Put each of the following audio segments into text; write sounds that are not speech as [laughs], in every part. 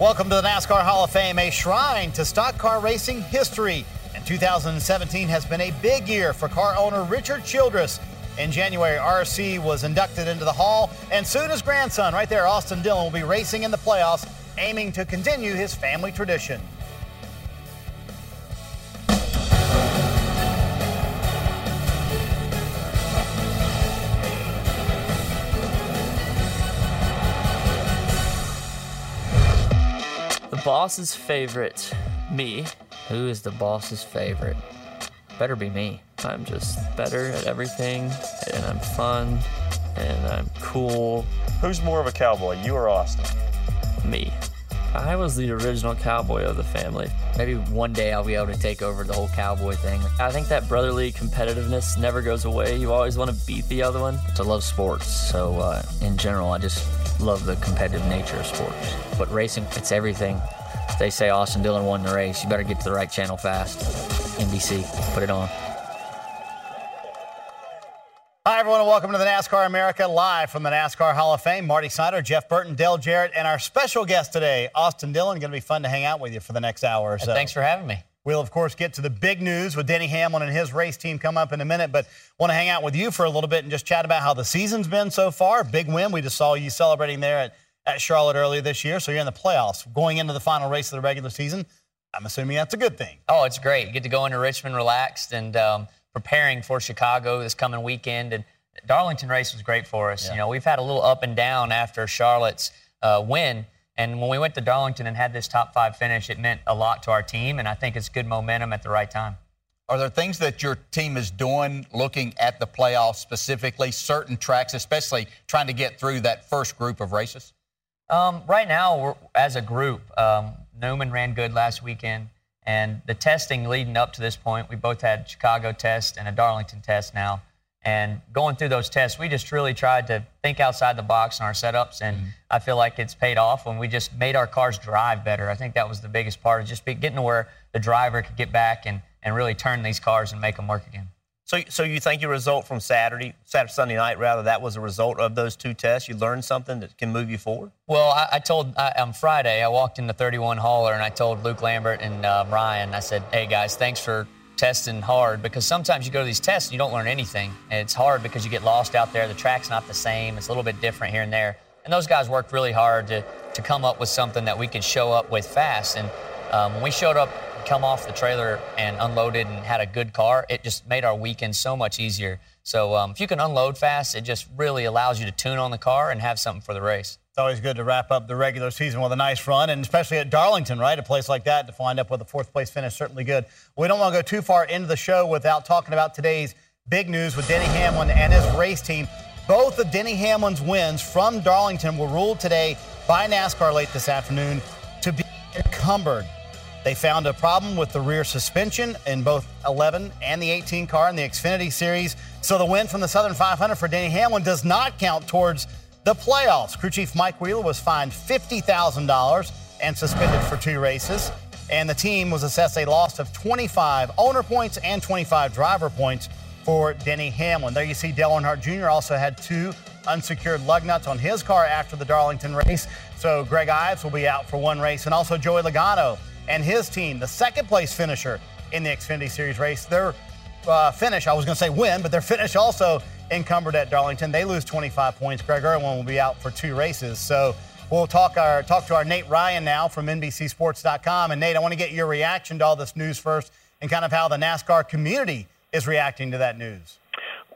Welcome to the NASCAR Hall of Fame, a shrine to stock car racing history. And 2017 has been a big year for car owner Richard Childress. In January, RC was inducted into the Hall, and soon his grandson, right there, Austin Dillon, will be racing in the playoffs, aiming to continue his family tradition. Boss's favorite, me. Who is the boss's favorite? Better be me. I'm just better at everything, and I'm fun, and I'm cool. Who's more of a cowboy, you or Austin? Me. I was the original cowboy of the family. Maybe one day I'll be able to take over the whole cowboy thing. I think that brotherly competitiveness never goes away. You always want to beat the other one. I love sports, so uh, in general, I just love the competitive nature of sports. But racing, it's everything. They say Austin Dillon won the race. You better get to the right channel fast. NBC, put it on. Everyone, and welcome to the NASCAR America live from the NASCAR Hall of Fame. Marty Snider, Jeff Burton, Dale Jarrett, and our special guest today, Austin Dillon. Going to be fun to hang out with you for the next hour or so. Thanks for having me. We'll, of course, get to the big news with Denny Hamlin and his race team come up in a minute, but want to hang out with you for a little bit and just chat about how the season's been so far. Big win. We just saw you celebrating there at, at Charlotte earlier this year, so you're in the playoffs going into the final race of the regular season. I'm assuming that's a good thing. Oh, it's great. You get to go into Richmond relaxed and um, preparing for Chicago this coming weekend. And Darlington race was great for us. Yeah. You know, we've had a little up and down after Charlotte's uh, win. And when we went to Darlington and had this top five finish, it meant a lot to our team. And I think it's good momentum at the right time. Are there things that your team is doing looking at the playoffs specifically, certain tracks, especially trying to get through that first group of races? Um, right now, as a group, um, Newman ran good last weekend. And the testing leading up to this point, we both had Chicago test and a Darlington test now. And going through those tests, we just really tried to think outside the box in our setups, and mm-hmm. I feel like it's paid off when we just made our cars drive better. I think that was the biggest part, of just getting to where the driver could get back and, and really turn these cars and make them work again. So, so you think your result from Saturday, Saturday, Sunday night, rather, that was a result of those two tests? You learned something that can move you forward? Well, I, I told I, on Friday, I walked in the 31 hauler and I told Luke Lambert and uh, Ryan, I said, "Hey guys, thanks for testing hard because sometimes you go to these tests and you don't learn anything. And it's hard because you get lost out there. The track's not the same. It's a little bit different here and there. And those guys worked really hard to, to come up with something that we could show up with fast. And um, when we showed up, come off the trailer and unloaded and had a good car, it just made our weekend so much easier. So um, if you can unload fast, it just really allows you to tune on the car and have something for the race. It's always good to wrap up the regular season with a nice run, and especially at Darlington, right? A place like that to wind up with a fourth place finish, certainly good. We don't want to go too far into the show without talking about today's big news with Denny Hamlin and his race team. Both of Denny Hamlin's wins from Darlington were ruled today by NASCAR late this afternoon to be encumbered. They found a problem with the rear suspension in both 11 and the 18 car in the Xfinity Series. So the win from the Southern 500 for Denny Hamlin does not count towards the playoffs. Crew Chief Mike Wheeler was fined $50,000 and suspended for two races. And the team was assessed a loss of 25 owner points and 25 driver points for Denny Hamlin. There you see Dale Earnhardt Jr. also had two unsecured lug nuts on his car after the Darlington race. So Greg Ives will be out for one race. And also Joey Logano and his team, the second place finisher in the Xfinity Series race. Their uh, finish, I was going to say win, but their finish also encumbered at Darlington. They lose 25 points. Greg Erwin will be out for two races. So we'll talk our talk to our Nate Ryan now from NBCSports.com. And Nate, I want to get your reaction to all this news first, and kind of how the NASCAR community is reacting to that news.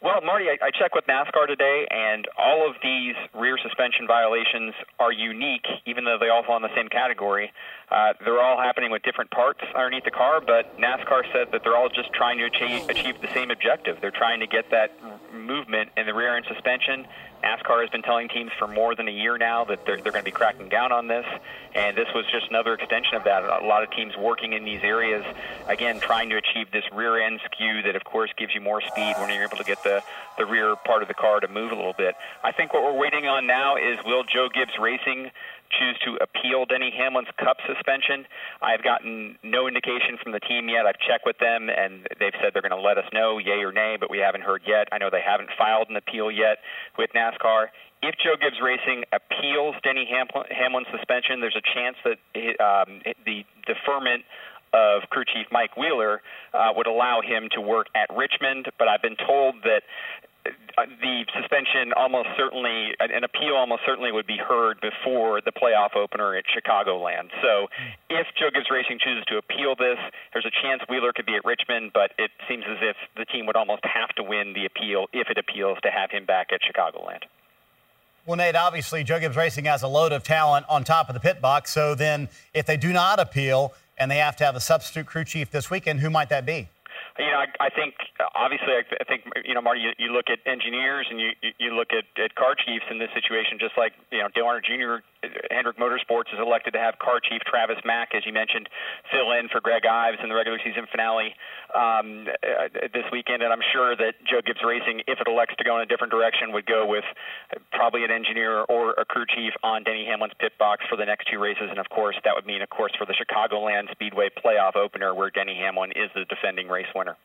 Well, Marty, I, I checked with NASCAR today, and all of these rear suspension violations are unique, even though they all fall in the same category. Uh, they're all happening with different parts underneath the car, but NASCAR said that they're all just trying to achieve, achieve the same objective. They're trying to get that movement in the rear end suspension NASCAR has been telling teams for more than a year now that they're, they're going to be cracking down on this, and this was just another extension of that. A lot of teams working in these areas, again, trying to achieve this rear end skew that, of course, gives you more speed when you're able to get the, the rear part of the car to move a little bit. I think what we're waiting on now is will Joe Gibbs Racing choose to appeal Denny Hamlin's cup suspension. I've gotten no indication from the team yet. I've checked with them, and they've said they're going to let us know, yay or nay, but we haven't heard yet. I know they haven't filed an appeal yet with NASCAR. If Joe Gibbs Racing appeals Denny Hamlin's suspension, there's a chance that um, the deferment of crew chief Mike Wheeler uh, would allow him to work at Richmond, but I've been told that Uh, the suspension almost certainly, an appeal almost certainly would be heard before the playoff opener at Chicagoland. So hmm. if Joe Gibbs Racing chooses to appeal this, there's a chance Wheeler could be at Richmond, but it seems as if the team would almost have to win the appeal if it appeals to have him back at Chicagoland. Well, Nate, obviously Joe Gibbs Racing has a load of talent on top of the pit box. So then if they do not appeal and they have to have a substitute crew chief this weekend, who might that be? You know, I, I think obviously, I, I think you know, Marty, you, you look at engineers and you you look at, at car chiefs in this situation, just like you know, Dale Earnhardt Jr. Hendrick Motorsports is elected to have car chief Travis Mack, as you mentioned, fill in for Greg Ives in the regular season finale um, uh, this weekend. And I'm sure that Joe Gibbs Racing, if it elects to go in a different direction, would go with probably an engineer or a crew chief on Denny Hamlin's pit box for the next two races. And of course, that would mean, of course, for the Chicagoland Speedway playoff opener, where Denny Hamlin is the defending race winner.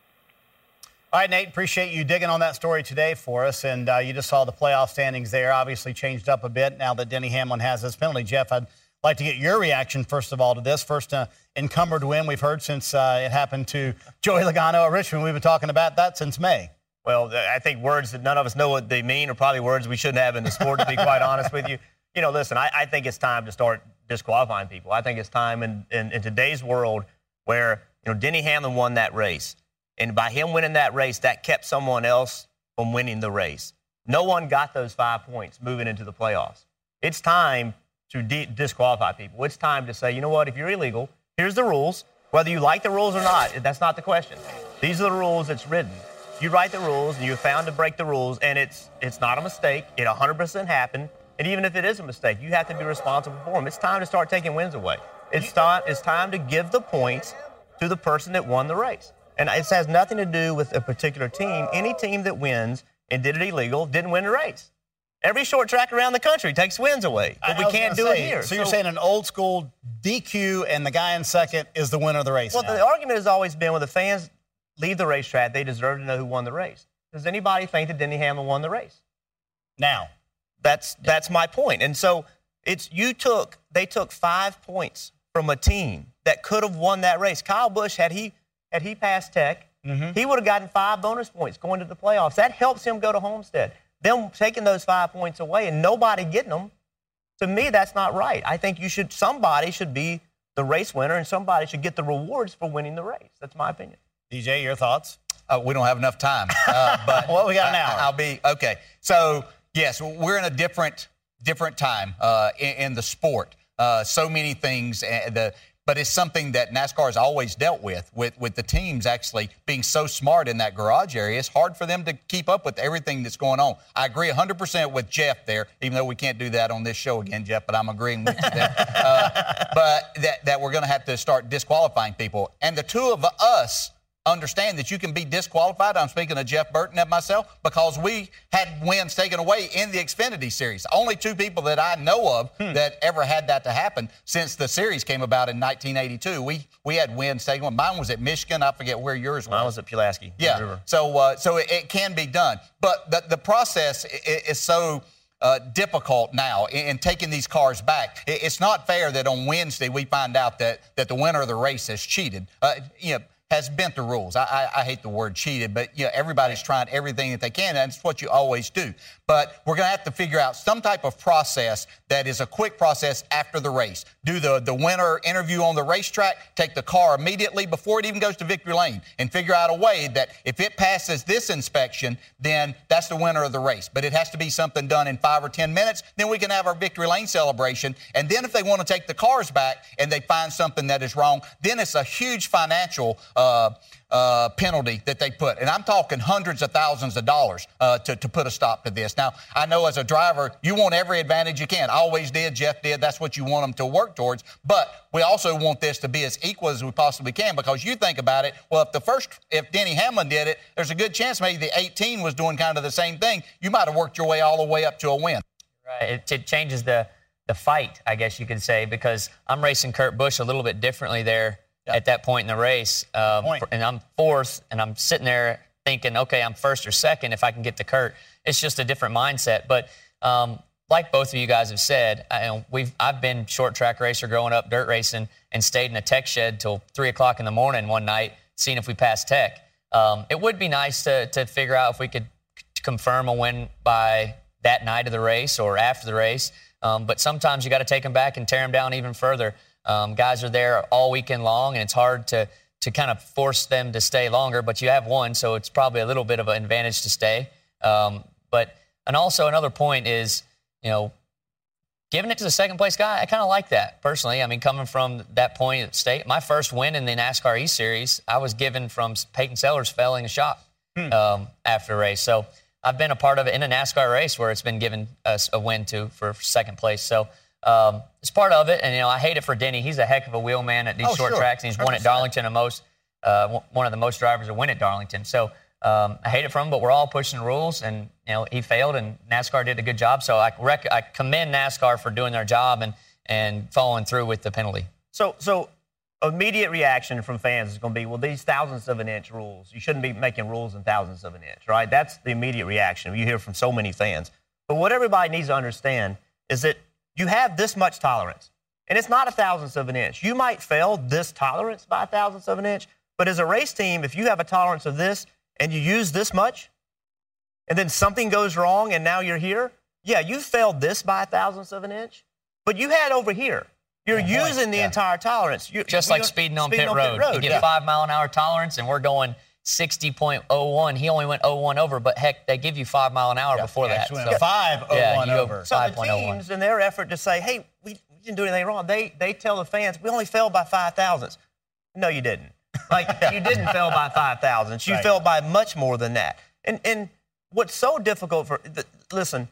All right, Nate, appreciate you digging on that story today for us. And uh, you just saw the playoff standings there, obviously changed up a bit now that Denny Hamlin has this penalty. Jeff, I'd like to get your reaction, first of all, to this. First uh, encumbered win we've heard since uh, it happened to Joey Logano at Richmond. We've been talking about that since May. Well, I think words that none of us know what they mean are probably words we shouldn't have in the sport, to be quite honest with you. You know, listen, I, I, think it's time to start disqualifying people. I think it's time in, in, in today's world where, you know, Denny Hamlin won that race. And by him winning that race, that kept someone else from winning the race. No one got those five points moving into the playoffs. It's time to de- disqualify people. It's time to say, you know what, if you're illegal, here's the rules. Whether you like the rules or not, that's not the question. These are the rules that's written. You write the rules and you're found to break the rules, and it's it's not a mistake. It 100% happened. And even if it is a mistake, you have to be responsible for them. It's time to start taking wins away. It's time, it's time to give the points to the person that won the race. And it has nothing to do with a particular team. Any team that wins and did it illegal didn't win the race. Every short track around the country takes wins away, but we can't do say, it here. So, so, you're saying an old school DQ and the guy in second is the winner of the race? Well, now. the argument has always been when the fans leave the racetrack, they deserve to know who won the race. Does anybody think that Denny Hamlin won the race? Now, that's that's my point. And so it's you took they took five points from a team that could have won that race. Kyle Busch had he had he passed Tech, mm-hmm. he would have gotten five bonus points going to the playoffs. That helps him go to Homestead. Them taking those five points away and nobody getting them, to me, that's not right. I think you should somebody should be the race winner and somebody should get the rewards for winning the race. That's my opinion. DJ, your thoughts? Uh, we don't have enough time, uh, [laughs] but well, we got an hour. I, will be okay. So yes, we're in a different different time uh, in, in, the sport. Uh, so many things. Uh, the but it's something that NASCAR has always dealt with, with, with the teams actually being so smart in that garage area. It's hard for them to keep up with everything that's going on. I agree 100% with Jeff there, even though we can't do that on this show again, Jeff, but I'm agreeing with you there. [laughs] uh, but that, that we're going to have to start disqualifying people. And the two of us understand that you can be disqualified. I'm speaking of Jeff Burton and myself because we had wins taken away in the Xfinity Series. Only two people that I know of hmm. that ever had that to happen since the series came about in 1982. We we had wins taken away. Mine was at Michigan. I forget where yours was. Mine was at Pulaski. Yeah. So uh, so it, it, can be done, but the, the process is, is so. Uh, difficult now in, in, taking these cars back. It, it's not fair that on Wednesday we find out that, that the winner of the race has cheated. Uh, you know, has bent the rules. I, I, I, hate the word cheated, but you know, everybody's trying everything that they can, and it's what you always do. But we're going to have to figure out some type of process that is a quick process after the race. Do the, the winner interview on the racetrack, take the car immediately before it even goes to victory lane, and figure out a way that if it passes this inspection, then that's the winner of the race. But it has to be something done in five or 10 minutes. Then we can have our victory lane celebration. And then if they want to take the cars back and they find something that is wrong, then it's a huge financial uh, uh, penalty that they put. And I'm talking hundreds of thousands of dollars uh, to, to put a stop to this. Now, I know as a driver, you want every advantage you can. I always did. Jeff did. That's what you want them to work towards. But we also want this to be as equal as we possibly can because you think about it. Well, if the first, if Denny Hamlin did it, there's a good chance maybe the 18 was doing kind of the same thing. You might have worked your way all the way up to a win. Right. It, it changes the the fight, I guess you could say, because I'm racing Kurt Busch a little bit differently there at that point in the race. Um, and I'm fourth, and I'm sitting there thinking, okay, I'm first or second if I can get to Kurt. It's just a different mindset. But um, like both of you guys have said, I, we've I've been short track racer growing up, dirt racing, and stayed in a tech shed till three o'clock in the morning one night, seeing if we passed tech. Um, it would be nice to to figure out if we could confirm a win by that night of the race or after the race. Um, but sometimes you got to take them back and tear them down even further. Um, guys are there all weekend long, and it's hard to to kind of force them to stay longer. But you have one, so it's probably a little bit of an advantage to stay. Um, but and also another point is, you know, giving it to the second place guy. I kind of like that personally. I mean, coming from that point at state, my first win in the NASCAR E Series, I was given from Peyton Sellers failing a shot hmm. um, after a race. So I've been a part of it in a NASCAR race where it's been given us a win to for second place. So um, it's part of it. And, you know, I hate it for Denny. He's a heck of a wheelman at these oh, short sure. tracks. And he's 100%. won at Darlington the most, uh, one of the most drivers to win at Darlington. So um, I hate it for him, but we're all pushing the rules. And, you know, he failed and NASCAR did a good job. So I, rec- I commend NASCAR for doing their job and, and following through with the penalty. So, so immediate reaction from fans is going to be, well, these thousandths of an inch rules, you shouldn't be making rules in thousandths of an inch, right? That's the immediate reaction you hear from so many fans. But what everybody needs to understand is that you have this much tolerance, and it's not a thousandth of an inch. You might fail this tolerance by a thousandth of an inch, but as a race team, if you have a tolerance of this and you use this much, and then something goes wrong and now you're here, yeah, you failed this by a thousandth of an inch, but you had over here. You're yeah, using the yeah. entire tolerance. You're, Just like speeding on, speeding pit, on road. pit road. You get yeah. five mile an hour tolerance, and we're going 60.01. He only went 01 over, but heck, they give you five mile an hour before that. So, five oh yeah, over. So the teams, in their effort to say, hey, we, didn't do anything wrong, they they tell the fans, we only fell by five thousandths. No, you didn't. Like [laughs] you didn't fell by five thousandths. You right. failed by much more than that. And and what's so difficult for the, listen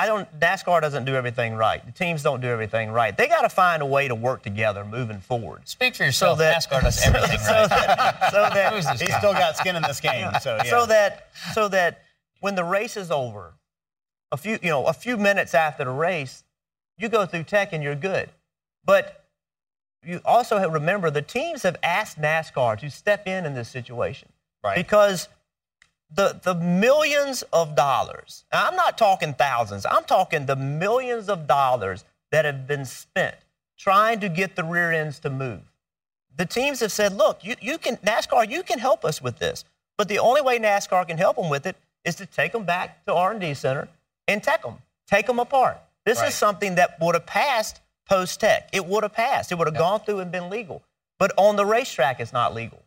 I don't. NASCAR doesn't do everything right. The teams don't do everything right. They got to find a way to work together moving forward. Speak for yourself. So that, NASCAR does [laughs] everything so right. That, so that he's still got skin in this game. So yeah. So that so that when the race is over, a few you know a few minutes after the race, you go through tech and you're good. But you also remember the teams have asked NASCAR to step in in this situation. Right. Because the, the millions of dollars, I'm not talking thousands, I'm talking the millions of dollars that have been spent trying to get the rear ends to move. The teams have said, look, you, you can, NASCAR, you can help us with this. But the only way NASCAR can help them with it is to take them back to R&D Center and tech them, take them apart. This right. is something that would have passed post-tech. It would have passed. It would have yep. gone through and been legal. But on the racetrack, it's not legal.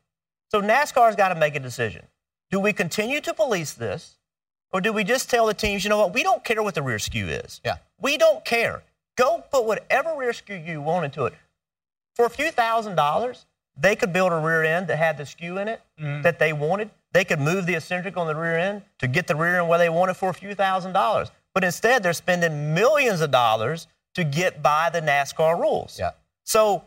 So NASCAR's got to make a decision. Do we continue to police this? Or do we just tell the teams, you know what, we don't care what the rear skew is. Yeah. We don't care. Go put whatever rear skew you want into it. For a few thousand dollars, they could build a rear end that had the skew in it mm-hmm. that they wanted. They could move the eccentric on the rear end to get the rear end where they want it for a few thousand dollars. But instead, they're spending millions of dollars to get by the NASCAR rules. Yeah. So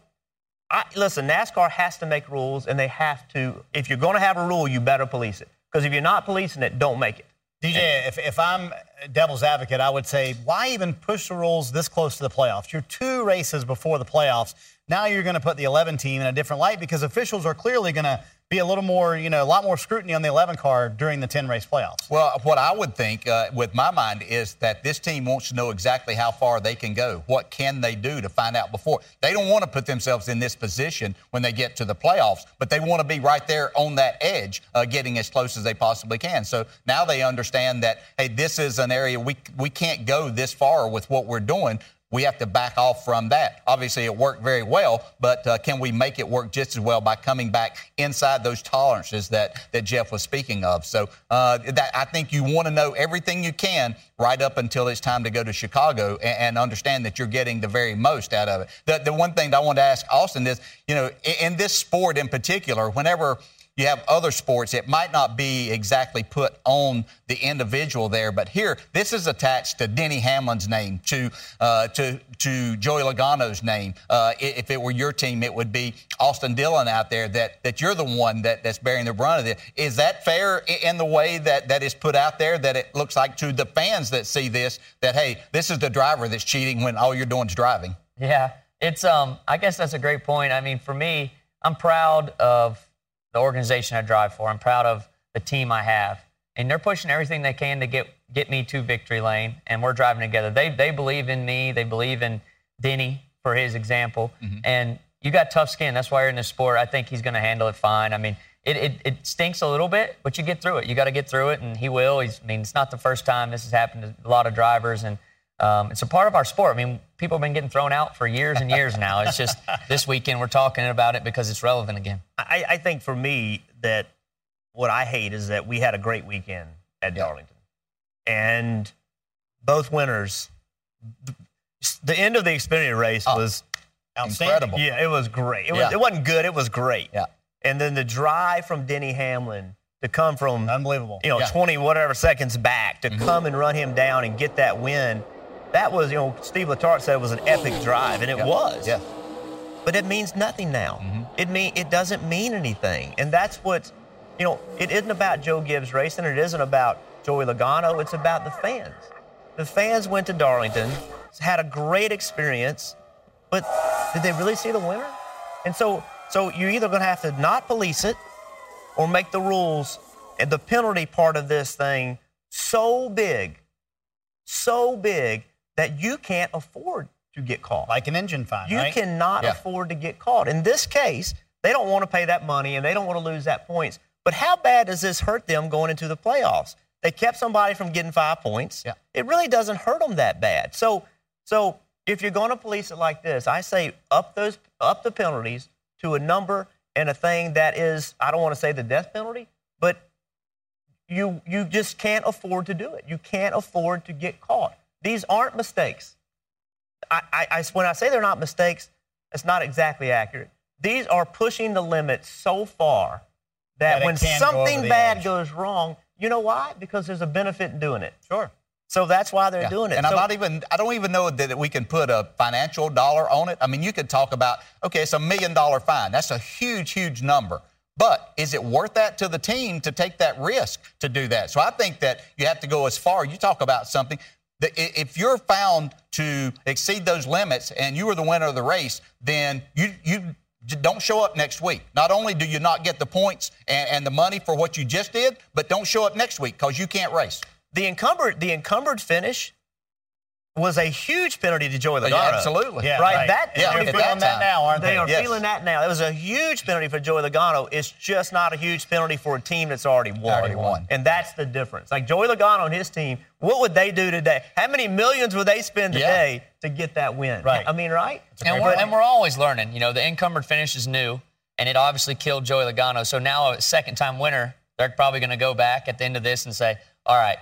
I, listen, NASCAR has to make rules, and they have to. If you're going to have a rule, you better police it. Because if you're not policing it, don't make it. DJ, if, if I'm devil's advocate, I would say, why even push the rules this close to the playoffs? You're two races before the playoffs. Now you're going to put the 11 team in a different light because officials are clearly going to be a little more, you know, a lot more scrutiny on the 11 car during the 10 race playoffs. Well, what I would think uh, with my mind is that this team wants to know exactly how far they can go. What can they do to find out before? They don't want to put themselves in this position when they get to the playoffs, but they want to be right there on that edge, uh, getting as close as they possibly can. So now they understand that, hey, this is an area we, we can't go this far with what we're doing we have to back off from that. Obviously, it worked very well, but uh, can we make it work just as well by coming back inside those tolerances that, that Jeff was speaking of? So uh, that, I think you want to know everything you can right up until it's time to go to Chicago and, and, understand that you're getting the very most out of it. The, the one thing that I want to ask Austin is, you know, in, in this sport in particular, whenever – you have other sports, it might not be exactly put on the individual there, but here, this is attached to Denny Hamlin's name, to uh, to to Joey Logano's name. Uh, if it were your team, it would be Austin Dillon out there. That that you're the one that, that's bearing the brunt of it. Is that fair in the way that that is put out there? That it looks like to the fans that see this, that hey, this is the driver that's cheating when all you're doing is driving. Yeah, it's um. I guess that's a great point. I mean, for me, I'm proud of the organization I drive for. I'm proud of the team I have, and they're pushing everything they can to get get me to victory lane, and we're driving together. They they believe in me. They believe in Denny for his example, mm-hmm. and you got tough skin. That's why you're in this sport. I think he's going to handle it fine. I mean, it, it, it, stinks a little bit, but you get through it. You got to get through it, and he will. He's, I mean, it's not the first time this has happened to a lot of drivers, and um, it's a part of our sport. I mean, people have been getting thrown out for years and years now. It's just [laughs] this weekend we're talking about it because it's relevant again. I, I, think for me that what I hate is that we had a great weekend at Darlington, and both winners. The end of the Xfinity race oh, was incredible. Yeah, it was great. It, was, yeah. it wasn't good. It was great. Yeah. And then the drive from Denny Hamlin to come from unbelievable, you know, yeah. 20 whatever seconds back to mm-hmm. come and run him down and get that win that was, you know, Steve Letarte said it was an epic drive, and it yeah. was. Yeah. But it means nothing now. Mm-hmm. It mean it doesn't mean anything, and that's what, you know, it isn't about Joe Gibbs racing. It isn't about Joey Logano. It's about the fans. The fans went to Darlington, had a great experience, but did they really see the winner? And so, so you're either going to have to not police it, or make the rules and the penalty part of this thing so big, so big that you can't afford to get caught. Like an engine fine. You right? cannot yeah. afford to get caught. In this case, they don't want to pay that money and they don't want to lose that points. But how bad does this hurt them going into the playoffs? They kept somebody from getting five points. Yeah. It really doesn't hurt them that bad. So, so if you're going to police it like this, I say up those up the penalties to a number and a thing that is I don't want to say the death penalty, but you you just can't afford to do it. You can't afford to get caught. These aren't mistakes. I, I, I, when I say they're not mistakes, it's not exactly accurate. These are pushing the limit so far that, that when something go bad edge. goes wrong, you know why? Because there's a benefit in doing it. Sure. So that's why they're yeah. doing it. And so, I'm not even, I don't even know that we can put a financial dollar on it. I mean, you could talk about, okay, it's a million dollar fine. That's a huge, huge number. But is it worth that to the team to take that risk to do that? So I think that you have to go as far. You talk about something if you're found to exceed those limits and you are the winner of the race, then you you don't show up next week. Not only do you not get the points and, and the money for what you just did, but don't show up next week because you can't race. The encumbered the encumbered finish was a huge penalty to Joey Logano. Yeah, absolutely. Yeah, right. right. That yeah, they're feeling that, now, aren't they? They are yes. feeling that now. It was a huge penalty for Joey Logano. It's just not a huge penalty for a team that's already won. Already won. And that's the difference. Like Joey Logano and his team, what would they do today? How many millions would they spend today yeah. to get that win? Right. I mean, right? And we're, and we're always learning. You know, the encumbered finish is new, and it obviously killed Joey Logano. So now a second-time winner, they're probably going to go back at the end of this and say, all right,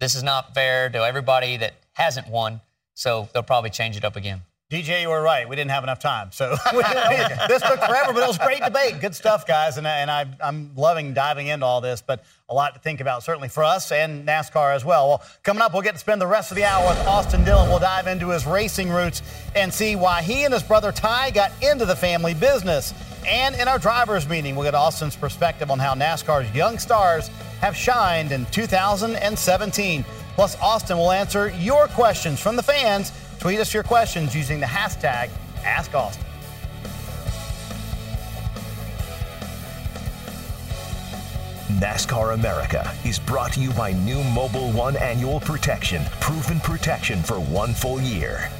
this is not fair to everybody that hasn't won so they'll probably change it up again. DJ, you were right. We didn't have enough time. So [laughs] this took forever, but it was great debate. Good stuff, guys. And, and I, am loving diving into all this, but a lot to think about, certainly for us and NASCAR as well. Well, coming up, we'll get to spend the rest of the hour with Austin Dillon. We'll dive into his racing roots and see why he and his brother Ty got into the family business. And in our drivers' meeting, we'll get Austin's perspective on how NASCAR's young stars have shined in 2017. Plus, Austin will answer your questions from the fans. Tweet us your questions using the hashtag AskAustin. NASCAR America is brought to you by new Mobil One Annual Protection, proven protection for one full year.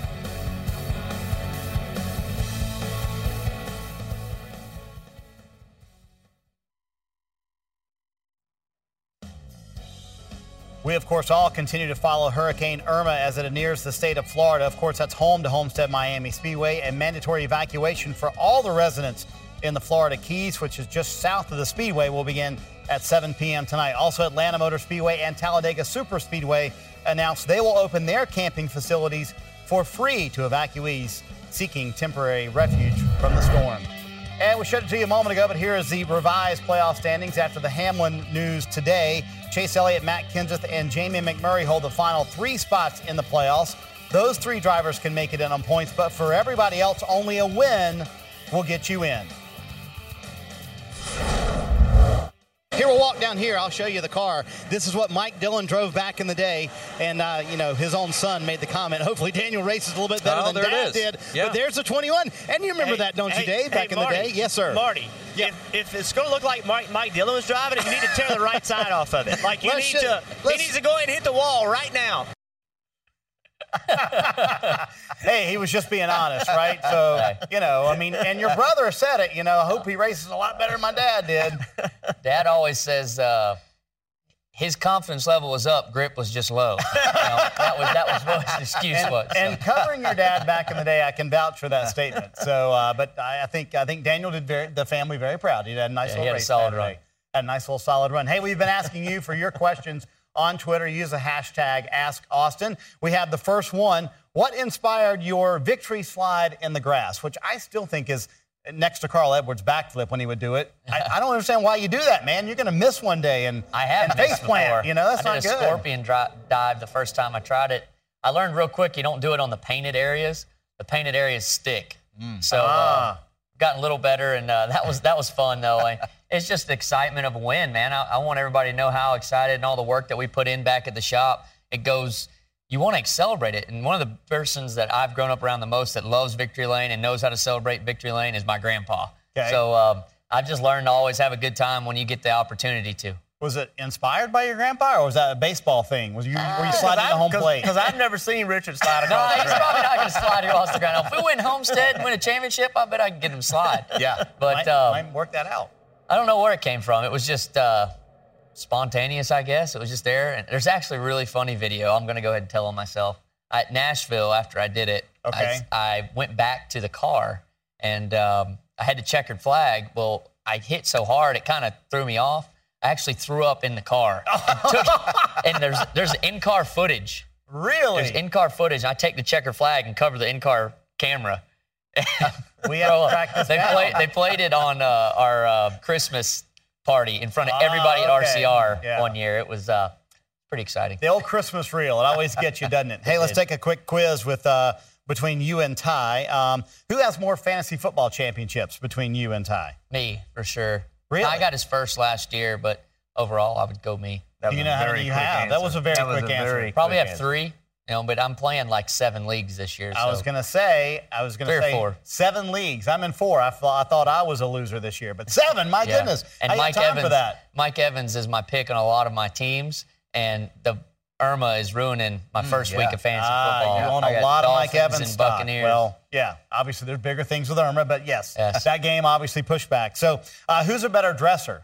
We, of course, all continue to follow Hurricane Irma as it nears the state of Florida. Of course, that's home to Homestead Miami Speedway and mandatory evacuation for all the residents in the Florida Keys, which is just south of the Speedway, will begin at 7 p.m. tonight. Also, Atlanta Motor Speedway and Talladega Super Speedway announced they will open their camping facilities for free to evacuees seeking temporary refuge from the storm. And we showed it to you a moment ago, but here is the revised playoff standings after the Hamlin news today. Chase Elliott, Matt Kenseth, and Jamie McMurray hold the final three spots in the playoffs. Those three drivers can make it in on points, but for everybody else, only a win will get you in. Here we'll walk down here. I'll show you the car. This is what Mike Dillon drove back in the day, and uh, you know his own son made the comment. Hopefully Daniel races a little bit better Oh, than there Dad did. Yeah. But there's the 21, and you remember Hey, that, don't you, hey, Dave? Back hey, in the day, yes, sir. Marty, Yeah. if, if it's going to look like Mike, Mike Dillon was driving it, you need to tear the right side off of it. Like you Let's need ju- to, he let's- needs to go ahead and hit the wall right now. [laughs] Hey, he was just being honest, right? So, you know, I mean, and your brother said it, you know, I hope he races a lot better than my dad did. [laughs] Dad always says uh, his confidence level was up, grip was just low. You know, that was that was what his excuse And, was. so. and covering your dad back in the day, I can vouch for that [laughs] statement. So, uh, but I, I think I think Daniel did very, the family very proud. He had a nice Yeah, he little had a solid run. Had a nice little solid run. Hey, we've been asking you for your questions on Twitter. Use the hashtag Ask Austin. We have the first one. What inspired your victory slide in the grass? Which I still think is next to Carl Edwards' backflip when he would do it. I, I don't understand why you do that, man. You're going to miss one day and I have and face plant. You know that's I not did a good. scorpion dri- dive the first time I tried it. I learned real quick you don't do it on the painted areas. The painted areas stick. So Ah. uh, gotten a little better, and uh, that was that was fun though. I, it's just the excitement of a win, man. I, I want everybody to know how excited and all the work that we put in back at the shop. It goes. You want to celebrate it, and one of the persons that I've grown up around the most that loves Victory Lane and knows how to celebrate Victory Lane is my grandpa. Okay. So um, I've just learned to always have a good time when you get the opportunity to. Was it inspired by your grandpa, or was that a baseball thing? Was you were you sliding the home plate? Because I've never seen Richard slide No, [laughs] across the he's probably not going to slide across the ground. If we win Homestead and win a championship, I bet I can get him slide. [laughs] yeah, But might, um, might work that out. I don't know where it came from. It was just uh, spontaneous, I guess. It was just there. And there's actually a really funny video. I'm going to go ahead and tell on myself. At Nashville, after I did it, Okay. I, I went back to the car and um, I had the checkered flag. Well, I hit so hard, it kind of threw me off. I actually threw up in the car. [laughs] Took- and there's there's in-car footage. Really? There's in-car footage. I take the checker flag and cover the in-car camera. [laughs] we [laughs] to up. they. They played it on uh, our uh, Christmas party in front of Ah, everybody at okay. RCR Yeah. one year. It was uh, pretty exciting. The old Christmas reel. It always gets you, doesn't it? Hey, let's did. take a quick quiz with uh, between you and Ty. Um, who has more fantasy football championships between you and Ty? Me for sure. Really? I got his first last year, but overall, I would go me. That Do you know how many you quick have? That was a very That was quick a answer. very Probably quick have answer. three. You know, but I'm playing like seven leagues this year. I was gonna say, I was gonna Three say four. seven leagues. I'm in four. I thought I thought I was a loser this year, but seven. My Yeah. goodness. And I Mike got time Evans, for that. Mike Evans is my pick on a lot of my teams, and the Irma is ruining my first week of fantasy Ah, football. you own a lot of Mike Evans and. Buccaneers. Well, yeah, obviously there's bigger things with Irma, but yes, Yes. that game obviously pushed back. So, uh, who's a better dresser?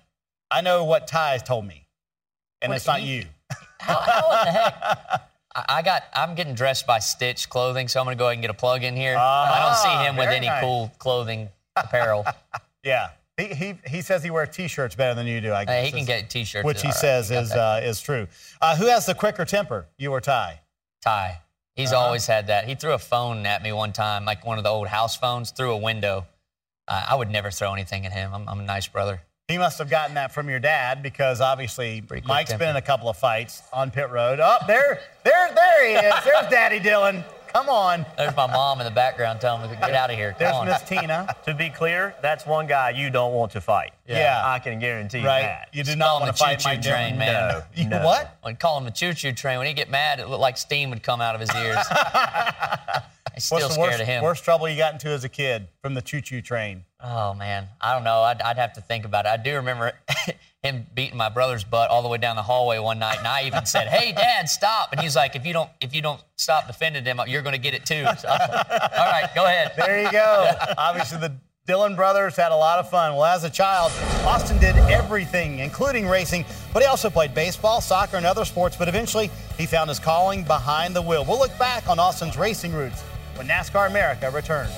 I know what Ty told me, and What it's not you- you. [laughs] how, how in the heck? I got. I'm getting dressed by Stitch Clothing, so I'm gonna go ahead and get a plug in here. I don't see him with any nice. cool clothing apparel. [laughs] Yeah, he, he, he says he wears T-shirts better than you do. I guess Hey, he can get T-shirts, which he right, says he is uh, is true. Uh, who has the quicker temper, you or Ty? Ty. He's Uh-huh. always had that. He threw a phone at me one time, like one of the old house phones, through a window. Uh, I would never throw anything at him. I'm, I'm a nice brother. He must have gotten that from your dad because obviously Mike's been in a couple of fights on pit road. Oh, there, there, there he is. There's Daddy Dillon. Come on. There's my mom in the background telling me to get out of here. Come There's on. Miss Tina. [laughs] To be clear, that's one guy you don't want to fight. Yeah. I can guarantee you Right. that. You did not want to fight choo-choo train, man. No. You no. what? When call him the choo-choo train, when he get mad, it looked like steam would come out of his ears. [laughs] I'm still What's the scared worst, of him. worst trouble you got into as a kid from the choo-choo train? Oh man, I don't know. I'd, I'd have to think about it. I do remember [laughs] him beating my brother's butt all the way down the hallway one night, and I even said, "Hey, Dad, stop!" And he's like, "If you don't, if you don't stop defending him, you're going to get it too." So like, all right, go ahead. There you go. [laughs] Obviously, the Dillon brothers had a lot of fun. Well, as a child, Austin did everything, including racing, but he also played baseball, soccer, and other sports. But eventually, he found his calling behind the wheel. We'll look back on Austin's racing roots when NASCAR America returns.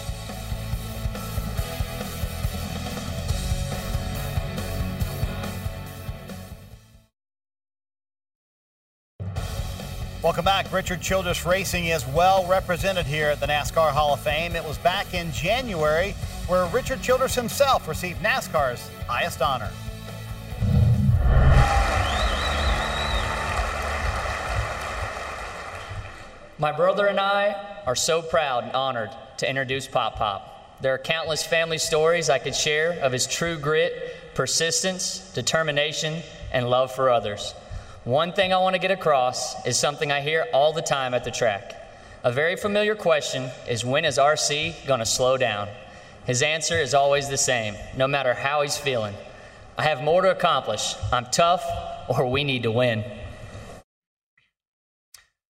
Welcome back. Richard Childress Racing is well represented here at the NASCAR Hall of Fame. It was back in January where Richard Childress himself received NASCAR's highest honor. My brother and I are so proud and honored to introduce Pop Pop. There are countless family stories I could share of his true grit, persistence, determination, and love for others. One thing I want to get across is something I hear all the time at the track. A very familiar question is when is RC going to slow down? His answer is always the same, no matter how he's feeling. I have more to accomplish. I'm tough, or we need to win.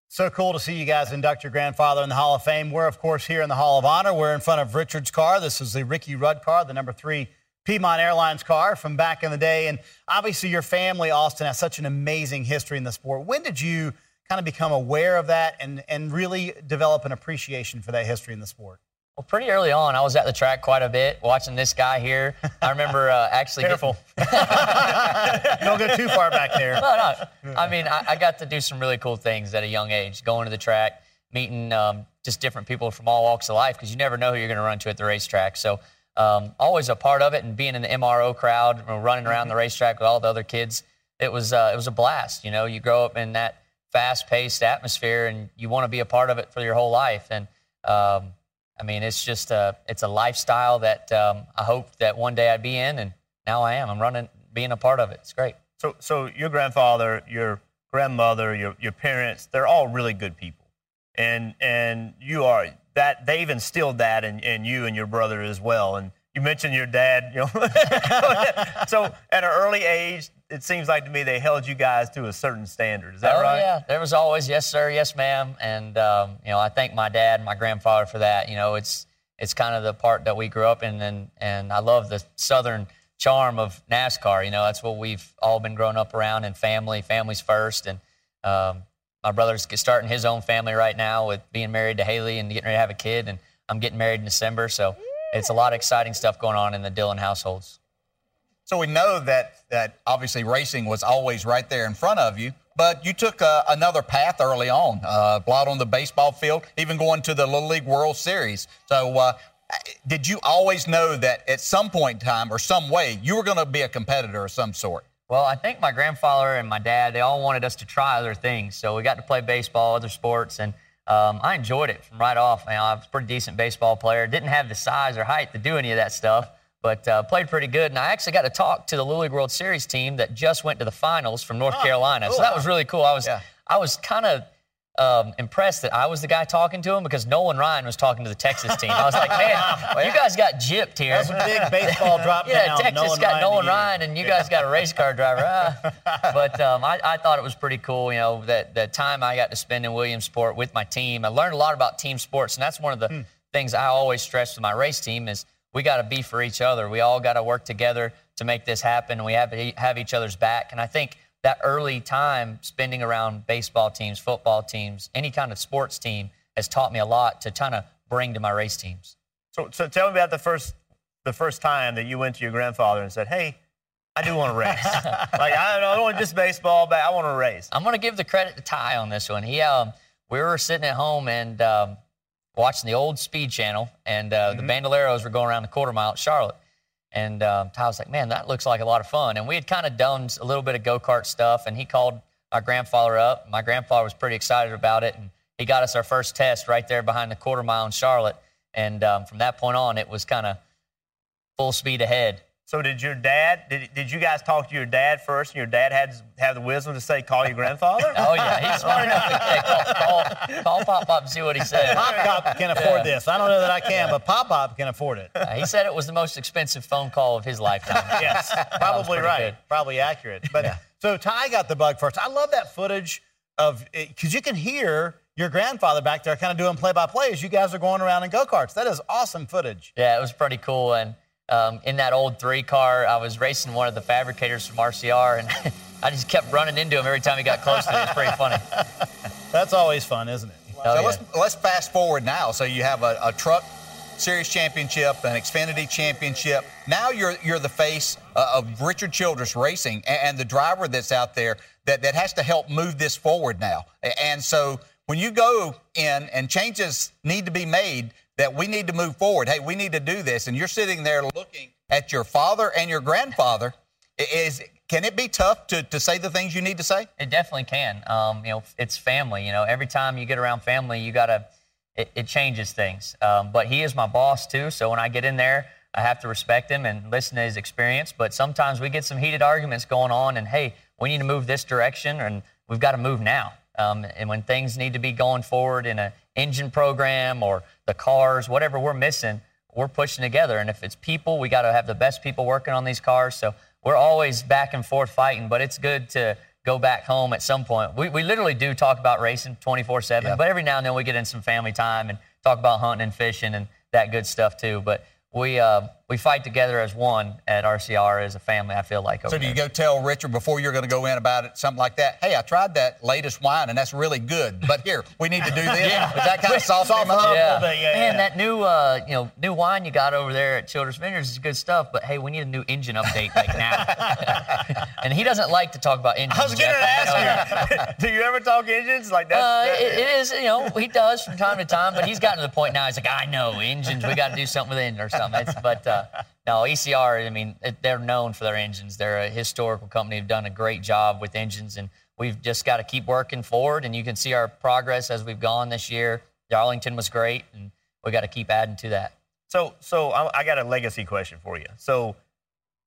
So cool to see you guys induct your grandfather in the Hall of Fame. We're, of course, here in the Hall of Honor. We're in front of Richard's car. This is the Ricky Rudd car, the number three Piedmont Airlines car from back in the day. And obviously, your family, Austin, has such an amazing history in the sport. When did you kind of become aware of that and, and really develop an appreciation for that history in the sport? Well, pretty early on, I was at the track quite a bit, watching this guy here. I remember uh, actually. Careful. [laughs] Don't go too far back there. No, no. I mean, I, I, got to do some really cool things at a young age, going to the track, meeting um, just different people from all walks of life, because you never know who you're going to run to at the racetrack. So, um, always a part of it, and being in the MRO crowd, running around the racetrack with all the other kids, it was uh, it was a blast. You know, you grow up in that fast-paced atmosphere, and you want to be a part of it for your whole life. And um, I mean, it's just a it's a lifestyle that um, I hope that one day I'd be in, and now I am. I'm running, being a part of it. It's great. So, so your grandfather, your grandmother, your your parents, they're all really good people, and and you are that they've instilled that in, in you and your brother as well. And you mentioned your dad, you know. [laughs] so at an early age, it seems like to me they held you guys to a certain standard. Is that oh, right? Yeah, there was always yes sir, yes ma'am, and um, you know I thank my dad and my grandfather for that. You know, it's it's kind of the part that we grew up in, and and I love the southern charm of NASCAR. You know, that's what we've all been growing up around, and family, families first, and um, my brother's starting his own family right now with being married to Haley and getting ready to have a kid, and I'm getting married in December, so it's a lot of exciting stuff going on in the Dillon households. So we know that that obviously racing was always right there in front of you, but you took uh, another path early on, uh, on the baseball field, even going to the Little League World Series. So. Uh, did you always know that at some point in time or some way you were going to be a competitor of some sort? Well, I think my grandfather and my dad, they all wanted us to try other things. So we got to play baseball, other sports, and um, I enjoyed it from right off. You know, I was a pretty decent baseball player. Didn't have the size or height to do any of that stuff, but uh, played pretty good. And I actually got to talk to the Little League World Series team that just went to the finals from North oh, Carolina. Cool. So that was really cool. I was yeah. I was kind of um, impressed that I was the guy talking to him because Nolan Ryan was talking to the Texas team. I was like, [laughs] man, you guys got gypped here. That's a big baseball drop [laughs] yeah, down. Texas Nolan got Ryan Nolan Ryan, and you guys got a race car driver. Ah. [laughs] But um, I, I, thought it was pretty cool. You know, that the time I got to spend in Williamsport with my team, I learned a lot about team sports, and that's one of the hmm. things I always stress with my race team is we got to be for each other. We all got to work together to make this happen, and we have to have each other's back. And I think that early time spending around baseball teams, football teams, any kind of sports team has taught me a lot to kind of bring to my race teams. So, so tell me about the first the first time that you went to your grandfather and said, "Hey, I do want to race. [laughs] like I don't, want just baseball, but I want to race." I'm going to give the credit to Ty on this one. He, um, we were sitting at home and um, watching the old Speed Channel, and uh, mm-hmm. the Bandoleros were going around the quarter mile at Charlotte. And um, Ty was like, man, that looks like a lot of fun. And we had kind of done a little bit of go kart stuff, and he called my grandfather up. My grandfather was pretty excited about it, and he got us our first test right there behind the quarter mile in Charlotte. And um, from that point on, it was kind of full speed ahead. So did your dad? Did, did you guys talk to your dad first, and your dad had to have the wisdom to say, "Call your grandfather"? [laughs] oh yeah, he's smart enough to say, call, call, call Pop Pop and see what he says. Pop Pop can afford yeah. this. I don't know that I can, but Pop Pop can afford it. Uh, he said it was the most expensive phone call of his lifetime. [laughs] yes, probably right, good. probably accurate. But yeah. so Ty got the bug first. I love that footage of because you can hear your grandfather back there kind of doing play-by-play as you guys are going around in go-karts. That is awesome footage. Yeah, it was pretty cool and um, in that old three car. I was racing one of the fabricators from RCR, and [laughs] I just kept running into him every time he got close to me. It was pretty funny. [laughs] That's always fun, isn't it? Oh, so yeah. let's let's fast forward now. So you have a, a truck Series championship, an Xfinity championship. Now you're you're the face uh, of Richard Childress Racing and, and the driver that's out there that, that has to help move this forward now. And so when you go in and changes need to be made, that we need to move forward. Hey, we need to do this, and you're sitting there looking at your father and your grandfather. Is can it be tough to, to say the things you need to say? It definitely can. Um, you know, it's family. You know, every time you get around family, you gotta. It, it changes things. Um, but he is my boss too, so when I get in there, I have to respect him and listen to his experience. But sometimes we get some heated arguments going on, and hey, we need to move this direction, and we've got to move now. Um, and when things need to be going forward in an engine program or the cars, whatever we're missing, we're pushing together. And if it's people, we got to have the best people working on these cars. So we're always back and forth fighting, but it's good to go back home at some point. We, we literally do talk about racing 24 7, but every now and then we get in some family time and talk about hunting and fishing and that good stuff too. But we uh, we fight together as one at RCR as a family. I feel like. so do you go tell Richard before you're going to go in about it, something like that? Hey, I tried that latest wine and that's really good, but here we need to do this. [laughs] Yeah. Is that kind of soft him up? Yeah. bit, yeah, Man, yeah. that new uh, you know new wine you got over there at Childress Vineyards is good stuff. But hey, we need a new engine update like now. [laughs] and he doesn't like to talk about engines. I was going to ask you, [laughs] do you ever talk engines like that? Uh, that- it, it is, you know, he does from time to time, but he's gotten to the point now. He's like, I know engines. We got to do something with it or something. It's, but uh, [laughs] no, ECR. I mean, it, they're known for their engines. They're a historical company. Have done a great job with engines, and we've just got to keep working forward. And you can see our progress as we've gone this year. Darlington was great, and we got to keep adding to that. So, so I, I got a legacy question for you. So,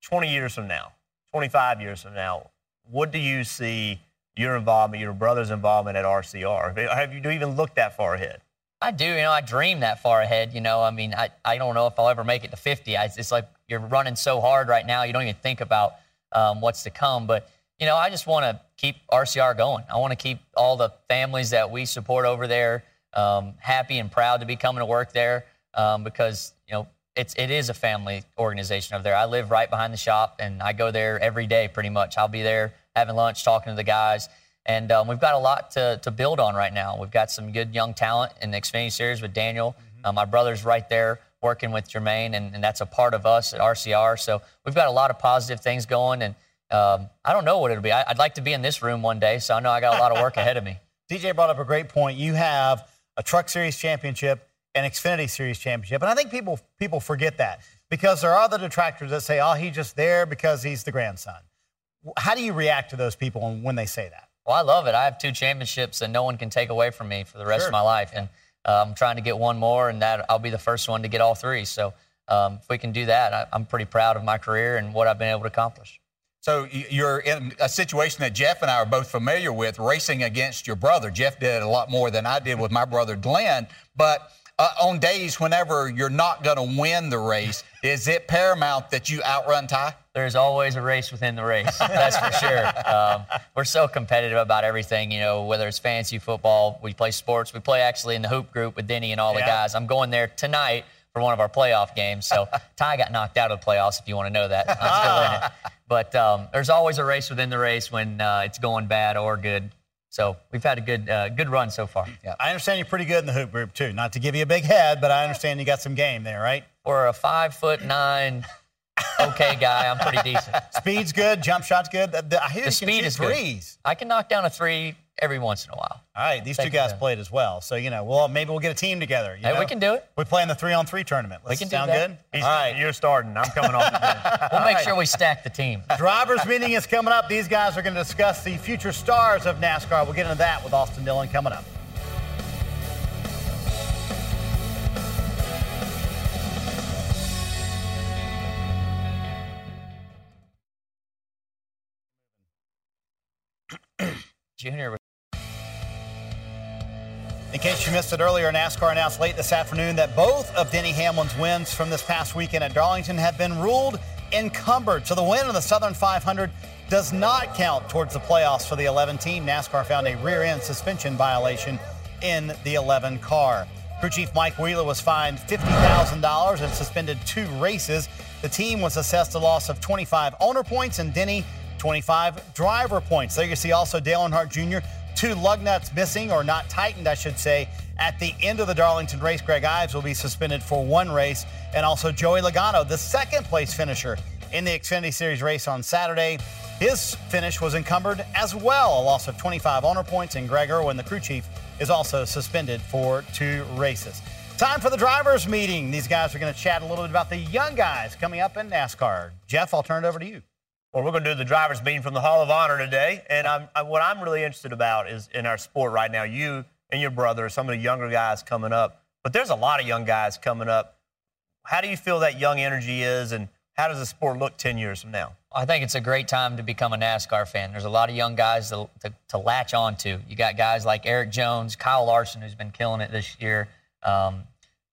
20 years from now, 25 years from now, what do you see your involvement, your brother's involvement at RCR? Have you do you even look that far ahead? I do, you know, I dream that far ahead. You know, I mean, I, I don't know if I'll ever make it to 50. I, it's like you're running so hard right now, you don't even think about um, what's to come. But, you know, I just want to keep RCR going. I want to keep all the families that we support over there um, happy and proud to be coming to work there um, because, you know, it's, it is a family organization over there. I live right behind the shop and I go there every day pretty much. I'll be there having lunch, talking to the guys. And um, we've got a lot to, to build on right now. We've got some good young talent in the Xfinity Series with Daniel. Uh, my brother's right there working with Germain, and, and that's a part of us at RCR. So we've got a lot of positive things going, and um, I don't know what it'll be. I, I'd like to be in this room one day, so I know I got a lot of work [laughs] ahead of me. DJ brought up a great point. You have a Truck Series championship and Xfinity Series championship, and I think people people forget that because there are other detractors that say, "Oh, he's just there because he's the grandson." How do you react to those people when they say that? Well, I love it. I have two championships that no one can take away from me for the rest Sure. of my life, and uh, I'm trying to get one more, and that I'll be the first one to get all three. So um, if we can do that, I, I'm pretty proud of my career and what I've been able to accomplish. So you're in a situation that Jeff and I are both familiar with, racing against your brother. Jeff did a lot more than I did with my brother Glenn. But uh, on days whenever you're not going to win the race, is it paramount that you outrun Ty? there's always a race within the race. That's for sure. Um, we're so competitive about everything, you know, whether it's fancy football, we play sports. We play actually in the hoop group with Denny and all the guys. I'm going there tonight for one of our playoff games. So [laughs] Ty got knocked out of the playoffs, if you want to know that. I'm still in it. [laughs] But um, there's always a race within the race when uh, it's going bad or good. So we've had a good uh, good run so far. Yeah. I understand you're pretty good in the hoop group too. Not to give you a big head, but I understand you got some game there, right? For a five foot nine, [laughs] okay guy, I'm pretty decent. Speed's good, jump shot's good. The, the- I hear The you speed shoot is good. I can knock down a three every once in a while. All right, these two guys you. played as well, so you know, well, maybe we'll get a team together. you Hey, we can do it. We play in the three-on-three tournament. Let's can do sound that. good. He's, All right. You're starting. I'm coming off the bench. [laughs] We'll make sure we stack the team. [laughs] Drivers meeting is coming up. These guys are going to discuss the future stars of NASCAR. We'll get into that with Austin Dillon coming up. Junior was In case you missed it earlier, NASCAR announced late this afternoon that both of Denny Hamlin's wins from this past weekend at Darlington have been ruled encumbered. So the win of the Southern 500 does not count towards the playoffs for the 11 team. NASCAR found a rear end suspension violation in the 11 car. Crew Chief Mike Wheeler was fined $50,000 and suspended two races. The team was assessed a loss of 25 owner points and Denny 25 driver points. There you see also Dale Earnhardt Jr. two lug nuts missing or not tightened, I should say, at the end of the Darlington race. Greg Ives will be suspended for one race, and also Joey Logano, the second place finisher in the Xfinity Series race on Saturday. His finish was encumbered as well, a loss of 25 owner points, and Greg Erwin, the crew chief, is also suspended for two races. Time for the drivers' meeting. These guys are going to chat a little bit about the young guys coming up in NASCAR. Jeff, I'll turn it over to you. Well, we're going to do the drivers' meeting from the Hall of Honor today, and I'm, I, what I'm really interested about is in our sport right now. You and your brother, some of the younger guys coming up, but there's a lot of young guys coming up. How do you feel that young energy is, and how does the sport look 10 years from now? I think it's a great time to become a NASCAR fan. There's a lot of young guys to, to, to latch on to. You got guys like Erik Jones, Kyle Larson, who's been killing it this year, um,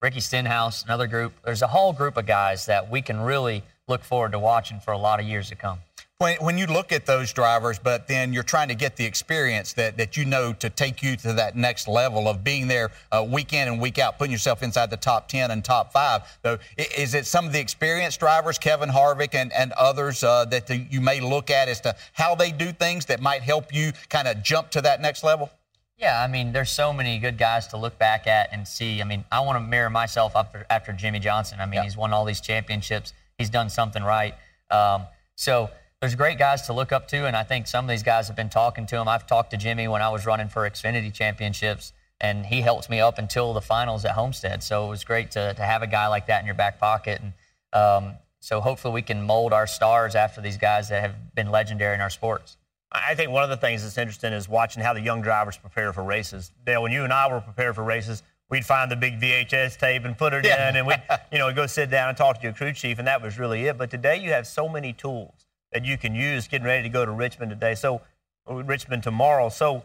Ricky Stenhouse, another group. There's a whole group of guys that we can really look forward to watching for a lot of years to come when, when you look at those drivers, but then you're trying to get the experience that, that you know to take you to that next level of being there uh, week in and week out, putting yourself inside the top 10 and top five. So is it some of the experienced drivers, Kevin Harvick and, and others, uh, that the, you may look at as to how they do things that might help you kind of jump to that next level? Yeah, I mean, there's so many good guys to look back at and see. I mean, I want to mirror myself after, after Jimmie Johnson. I mean, yep. he's won all these championships. He's done something right. Um, so there's great guys to look up to, and I think some of these guys have been talking to him. I've talked to Jimmie when I was running for Xfinity Championships, and he helped me up until the finals at Homestead. So it was great to, to have a guy like that in your back pocket. And um, so hopefully we can mold our stars after these guys that have been legendary in our sports. I think one of the things that's interesting is watching how the young drivers prepare for races. Dale, when you and I were prepared for races, we'd find the big VHS tape and put it yeah. in, and we'd [laughs] you know go sit down and talk to your crew chief, and that was really it. But today you have so many tools that you can use getting ready to go to Richmond today. So, Richmond tomorrow. So,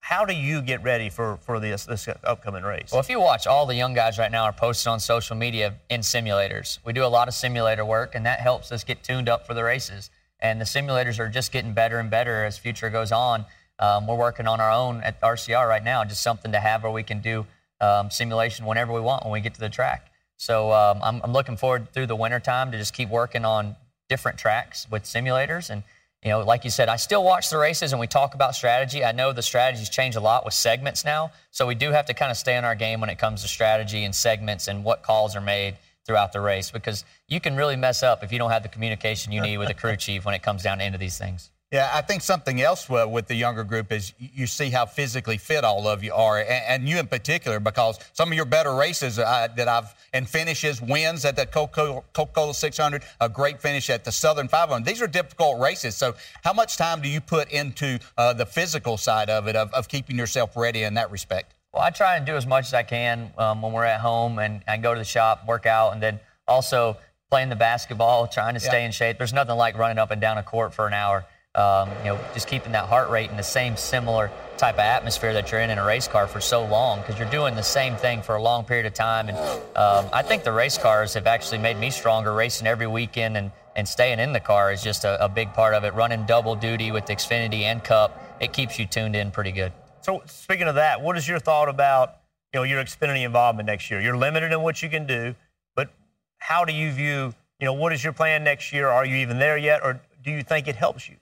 how do you get ready for, for this, this upcoming race? Well, if you watch, all the young guys right now are posted on social media in simulators. We do a lot of simulator work, and that helps us get tuned up for the races. And the simulators are just getting better and better as future goes on. Um, we're working on our own at RCR right now, just something to have where we can do um, simulation whenever we want when we get to the track. So um, I'm, I'm, looking forward through the wintertime to just keep working on different tracks with simulators. And, you know, like you said, I still watch the races and we talk about strategy. I know the strategies change a lot with segments now. So we do have to kind of stay on our game when it comes to strategy and segments and what calls are made throughout the race because you can really mess up if you don't have the communication you need with the crew [laughs] chief when it comes down into these things. Yeah, I think something else with the younger group is you see how physically fit all of you are, and, you in particular, because some of your better races uh, that I've and finishes, wins at the Coca-Cola 600, a great finish at the Southern 500. These are difficult races. So, how much time do you put into uh, the physical side of it, of, of, keeping yourself ready in that respect? Well, I try and do as much as I can um, when we're at home, and I go to the shop, work out, and then also playing the basketball, trying to stay yeah. in shape. There's nothing like running up and down a court for an hour um, you know, just keeping that heart rate in the same similar type of atmosphere that you're in in a race car for so long because you're doing the same thing for a long period of time. And um, I think the race cars have actually made me stronger. Racing every weekend and, and staying in the car is just a, a big part of it. Running double duty with Xfinity and Cup, it keeps you tuned in pretty good. So speaking of that, what is your thought about you know your Xfinity involvement next year? You're limited in what you can do, but how do you view you know what is your plan next year? Are you even there yet, or do you think it helps you?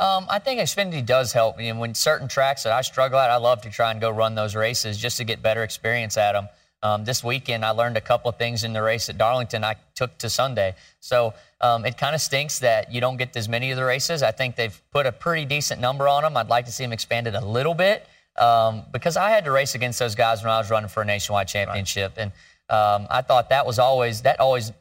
Um, I think Xfinity does help me. And when certain tracks that I struggle at, I love to try and go run those races just to get better experience at them. Um, this weekend, I learned a couple of things in the race at Darlington I took to Sunday. So um, it kind of stinks that you don't get as many of the races. I think they've put a pretty decent number on them. I'd like to see them expanded a little bit um, because I had to race against those guys when I was running for a nationwide championship. Right. And um, I thought that was always, that always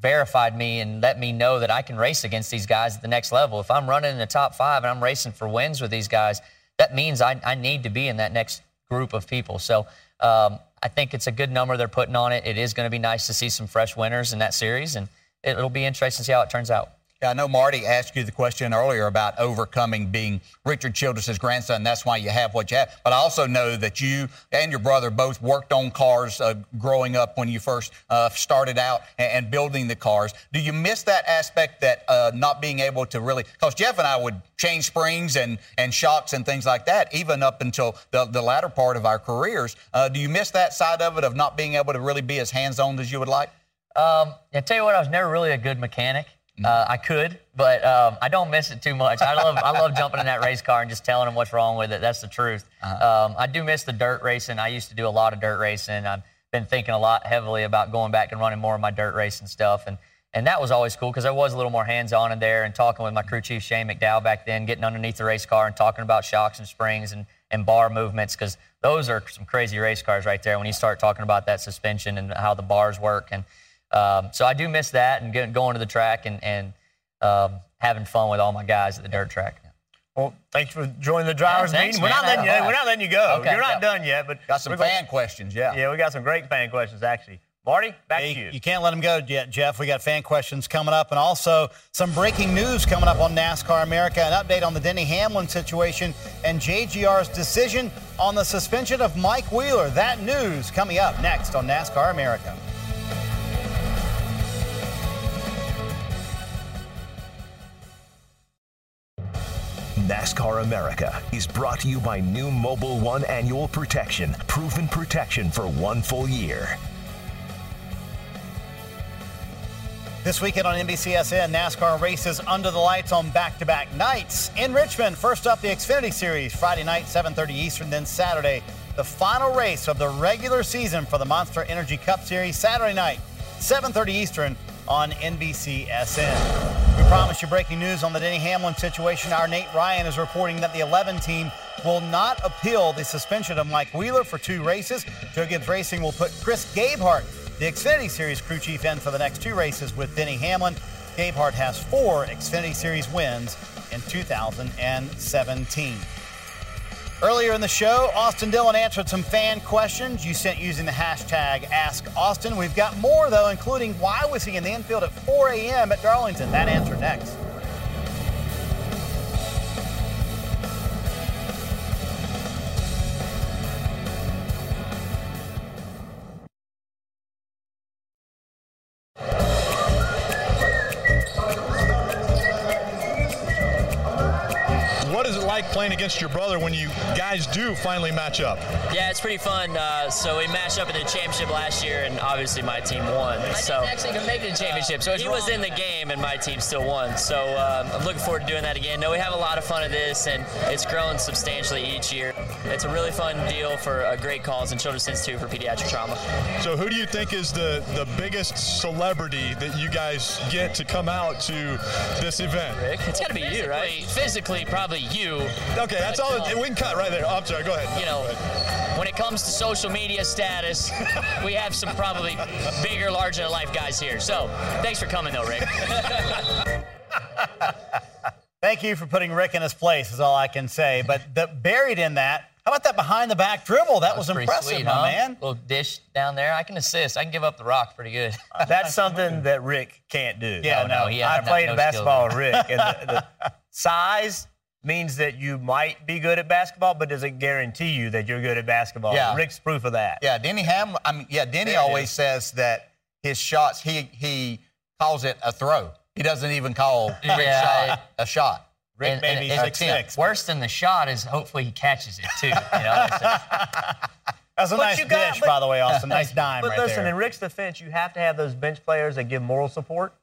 verified me and let me know that I can race against these guys at the next level. If I'm running in the top five and I'm racing for wins with these guys, that means I, I need to be in that next group of people. So um, I think it's a good number they're putting on it. It is going to be nice to see some fresh winners in that series, and it'll be interesting to see how it turns out. Yeah, I know Marty asked you the question earlier about overcoming being Richard Childress' grandson. That's why you have what you have. But I also know that you and your brother both worked on cars uh, growing up when you first uh, started out and, and, building the cars. Do you miss that aspect that uh, not being able to really? Because Jeff and I would change springs and, and shocks and things like that, even up until the, the latter part of our careers. Uh, do you miss that side of it of not being able to really be as hands on as you would like? Um, I tell you what, I was never really a good mechanic. Uh, I could, but um, I don't miss it too much. I love I love jumping in that race car and just telling them what's wrong with it. That's the truth. Um, I do miss the dirt racing. I used to do a lot of dirt racing. I've been thinking a lot heavily about going back and running more of my dirt racing stuff, and and that was always cool because I was a little more hands-on in there and talking with my crew chief Shane McDowell back then, getting underneath the race car and talking about shocks and springs and and bar movements because those are some crazy race cars right there when you start talking about that suspension and how the bars work and um, so I do miss that and get, going to the track and, and um, having fun with all my guys at the dirt track. Well, thanks for joining the drivers Yeah, thanks, meeting. We're not, letting you, we're not letting you go. Okay, You're not yeah. done yet, but Got some we're gonna- fan questions, yeah. Yeah, we got some great fan questions actually. Marty, back Yeah, to you, you. you can't let them go yet, Jeff. We got fan questions coming up, and also some breaking news coming up on NASCAR America. An update on the Denny Hamlin situation and JGR's decision on the suspension of Mike Wheeler. That news coming up next on NASCAR America. NASCAR America is brought to you by new Mobil One Annual Protection, proven protection for one full year. This weekend on NBCSN, NASCAR races under the lights on back-to-back nights. In Richmond, first up the Xfinity Series, Friday night, 7:30 Eastern, then Saturday, the final race of the regular season for the Monster Energy Cup Series, Saturday night, 7:30 Eastern on NBCSN. We promise you breaking news on the Denny Hamlin situation. Our Nate Ryan is reporting that the 11 team will not appeal the suspension of Mike Wheeler for two races. Joe Gibbs Racing will put Chris Gabehart the Xfinity Series crew chief in for the next two races with Denny Hamlin. Gabehart has four Xfinity Series wins in 2017. Earlier in the show, Austin Dillon answered some fan questions you sent using the hashtag AskAustin. We've got more, though, including why was he in the infield at 4 a.m. at Darlington? That answer next. Against your brother when you guys do finally match up? Yeah, it's pretty fun. Uh, so we matched up in the championship last year, and obviously my team won. so actually even make it a championship, so it's he was in the game, and my team still won. So um, I'm looking forward to doing that again. No, we have a lot of fun at this, and it's grown substantially each year. It's a really fun deal for a great cause in Children's Institute for Pediatric Trauma. So, who do you think is the, the biggest celebrity that you guys get to come out to this event? Rick, it's got to be you, right? Physically, probably you. Okay, that's all. We can cut right there. Oh, I'm sorry. Go ahead. You know, when it comes to social media status, [laughs] we have some probably bigger, larger than life guys here. So, thanks for coming, though, Rick. [laughs] Thank you for putting Rick in his place, is all I can say. But the, buried in that, how about that behind the back dribble? That, was, pretty impressive, sweet, my huh? man. Little dish down there. I can assist. I can give up the rock pretty good. [laughs] Uh, that's [laughs] something that Rick can't do. Yeah, no, he I played no basketball with Rick, and the, the [laughs] size means that you might be good at basketball, but doesn't guarantee you that you're good at basketball. Yeah. Rick's proof of that. Yeah, Denny Ham. I mean, yeah, Denny There always says that his shots. He he calls it a throw. He doesn't even call Yeah, shot a shot. Rick And- maybe and- six and- six. Worse than the shot is hopefully he catches it too. You know, It's- That's [laughs] a But nice you got- dish, but- by the way, Austin. Nice [laughs] dime But right listen, there. in Rick's defense, you have to have those bench players that give moral support.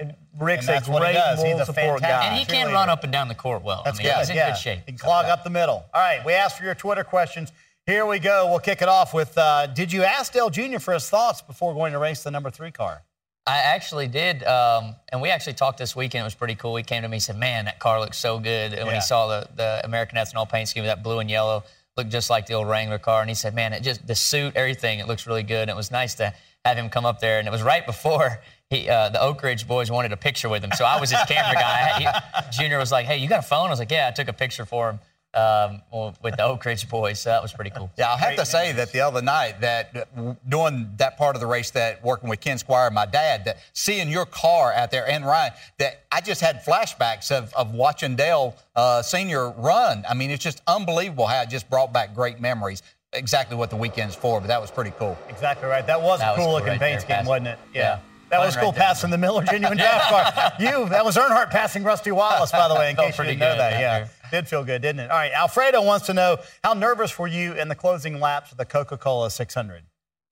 And Rick's And that's a what he great does. He's moral a support guy. and he can cheerleader. run up and down the court well. That's I mean, good. he's in yeah. good shape. He can clog up the middle. All right, we asked for your Twitter questions. Here we go. We'll kick it off with uh, Did you ask Dale Jr. for his thoughts before going to race the number three car? I actually did, um, and we actually talked this weekend. It was pretty cool. He came to me and said, "Man, that car looks so good." And when he saw the, the American ethanol paint scheme, that blue and yellow looked just like the old Wrangler car. And he said, "Man, it just the suit, everything, it looks really good." And it was nice to have him come up there. And it was right before he, uh, the Oak Ridge boys wanted a picture with him, so I was his camera guy. He, Junior was like, "Hey, you got a phone?" I was like, "Yeah." I took a picture for him um, with the Oak Ridge boys, so that was pretty cool. Yeah, I'll have to say that the other night that doing that part of the race that working with Ken Squier and my dad, that seeing your car out there and Ryan, that I just had flashbacks of, of watching Dale uh, Senior run. I mean, it's just unbelievable how it just brought back great memories. Exactly what the weekend's for, but that was pretty cool. Exactly right. That was That a cool looking right paint scheme, wasn't it? passing. Yeah. That was right cool there. passing the Miller genuine [laughs] draft car. You, that was Earnhardt passing Rusty Wallace, by the way, in [laughs] case you didn't know that. Yeah. there. Did feel good, didn't it? All right. Alfredo wants to know how nervous were you in the closing laps of the Coca Cola 600?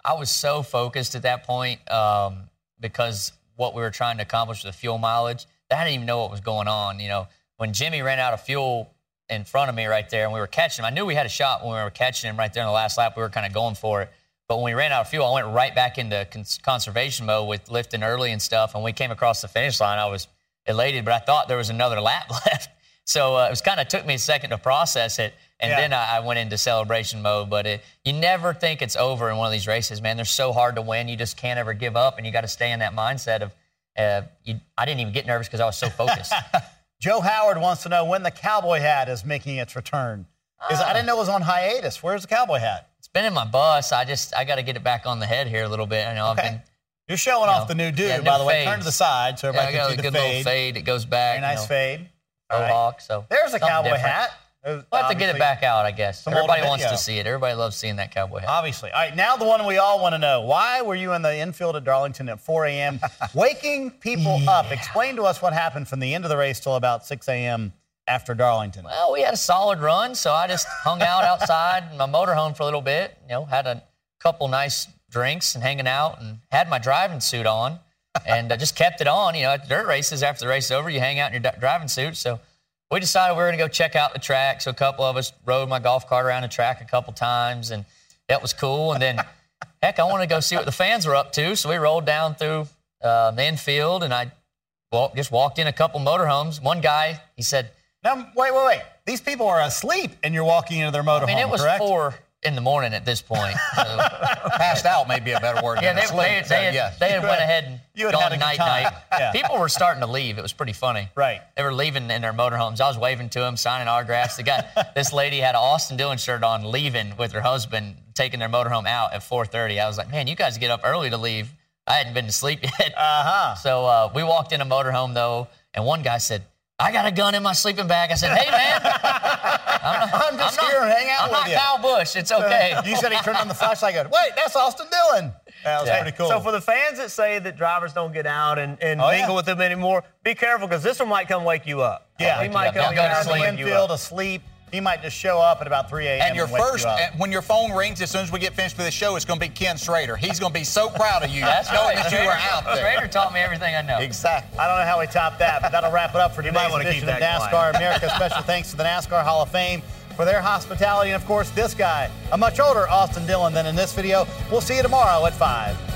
I was so focused at that point um, because what we were trying to accomplish with the fuel mileage. I didn't even know what was going on. You know, when Jimmie ran out of fuel in front of me right there and we were catching him, I knew we had a shot when we were catching him right there in the last lap. We were kind of going for it. But when we ran out of fuel, I went right back into cons- conservation mode with lifting early and stuff. And we came across the finish line. I was elated, but I thought there was another lap [laughs] left. So uh, it was kind of took me a second to process it, and Yeah. then I, I went into celebration mode. But it, you never think it's over in one of these races, man. They're so hard to win. You just can't ever give up, and you got to stay in that mindset of. Uh, you, I didn't even get nervous because I was so focused. [laughs] Joe Howard wants to know when the cowboy hat is making its return. Is I didn't know it was on hiatus. Where's the cowboy hat? Been in my bus. I just I got to get it back on the head here a little bit. I know I've Okay. been. You're showing You off the new dude, yeah, by new the way. Turn to the side so Yeah, I everybody got a can see good the little fade. fade. It goes back. Very nice you know, fade. All right. Mohawk. So There's a cowboy different. hat. We'll have to get it back out, I guess. Everybody wants to see it. Everybody loves seeing that cowboy hat. Obviously. All right, now the one we all want to know. Why were you in the infield at Darlington at 4 a.m., [laughs] waking people up? Explain to us what happened from the end of the race till about 6 a.m. after Darlington. Well, we had a solid run, so I just hung out outside in my motorhome for a little bit. You know, had a couple nice drinks and hanging out, and had my driving suit on, and I just kept it on. You know, at dirt races, after the race is over, you hang out in your driving suit. So we decided we were going to go check out the track. So a couple of us rode my golf cart around the track a couple times, and that was cool. And then, heck, I wanted to go see what the fans were up to. So we rolled down through uh, the infield, and I just walked in a couple motorhomes. One guy, he said, Now, wait, wait, wait. These people are asleep and you're walking into their motorhome, I mean, it was correct? four in the morning at this point. So, [laughs] Passed out may be a better word yeah, than they, asleep. they, they, had, yeah. they had went ahead and You gone night night. Yeah. People were starting to leave. It was pretty funny. Right. They were leaving in their motorhomes. I was waving to them, signing autographs. The guy, [laughs] this lady had an Austin Dillon shirt on, leaving with her husband, taking their motorhome out at 4:30. I was like, man, you guys get up early to leave. I hadn't been to sleep yet. Uh-huh. So uh, we walked in a motorhome though, and one guy said, "I got a gun in my sleeping bag." I said, "Hey man, [laughs] I'm, not, I'm just not- here to hang out I'm with you." I'm not you." Kyle Busch. It's okay." [laughs] you said he turned on the flashlight and go, wait, that's Austin Dillon. That was Yeah. pretty cool. So for the fans that say that drivers don't get out and, and Oh, mingle yeah. with them anymore, be careful because this one might come wake you up. Yeah. he might Yeah, come go to in and sleep. wake you infield asleep. He might just show up at about 3 a.m. And your wake first, you when your phone rings, as soon as we get finished with the show, it's going to be Ken Schrader. He's going to be so proud of you [laughs] That's knowing right. that you were out there. Schrader taught me everything I know. Exactly. I don't know how we top that, but that'll wrap it up for [laughs] might today's wanna keep edition of NASCAR quiet. America. Special thanks to the NASCAR Hall of Fame for their hospitality, and of course, this guy, a much older Austin Dillon than in this video. We'll see you tomorrow at 5.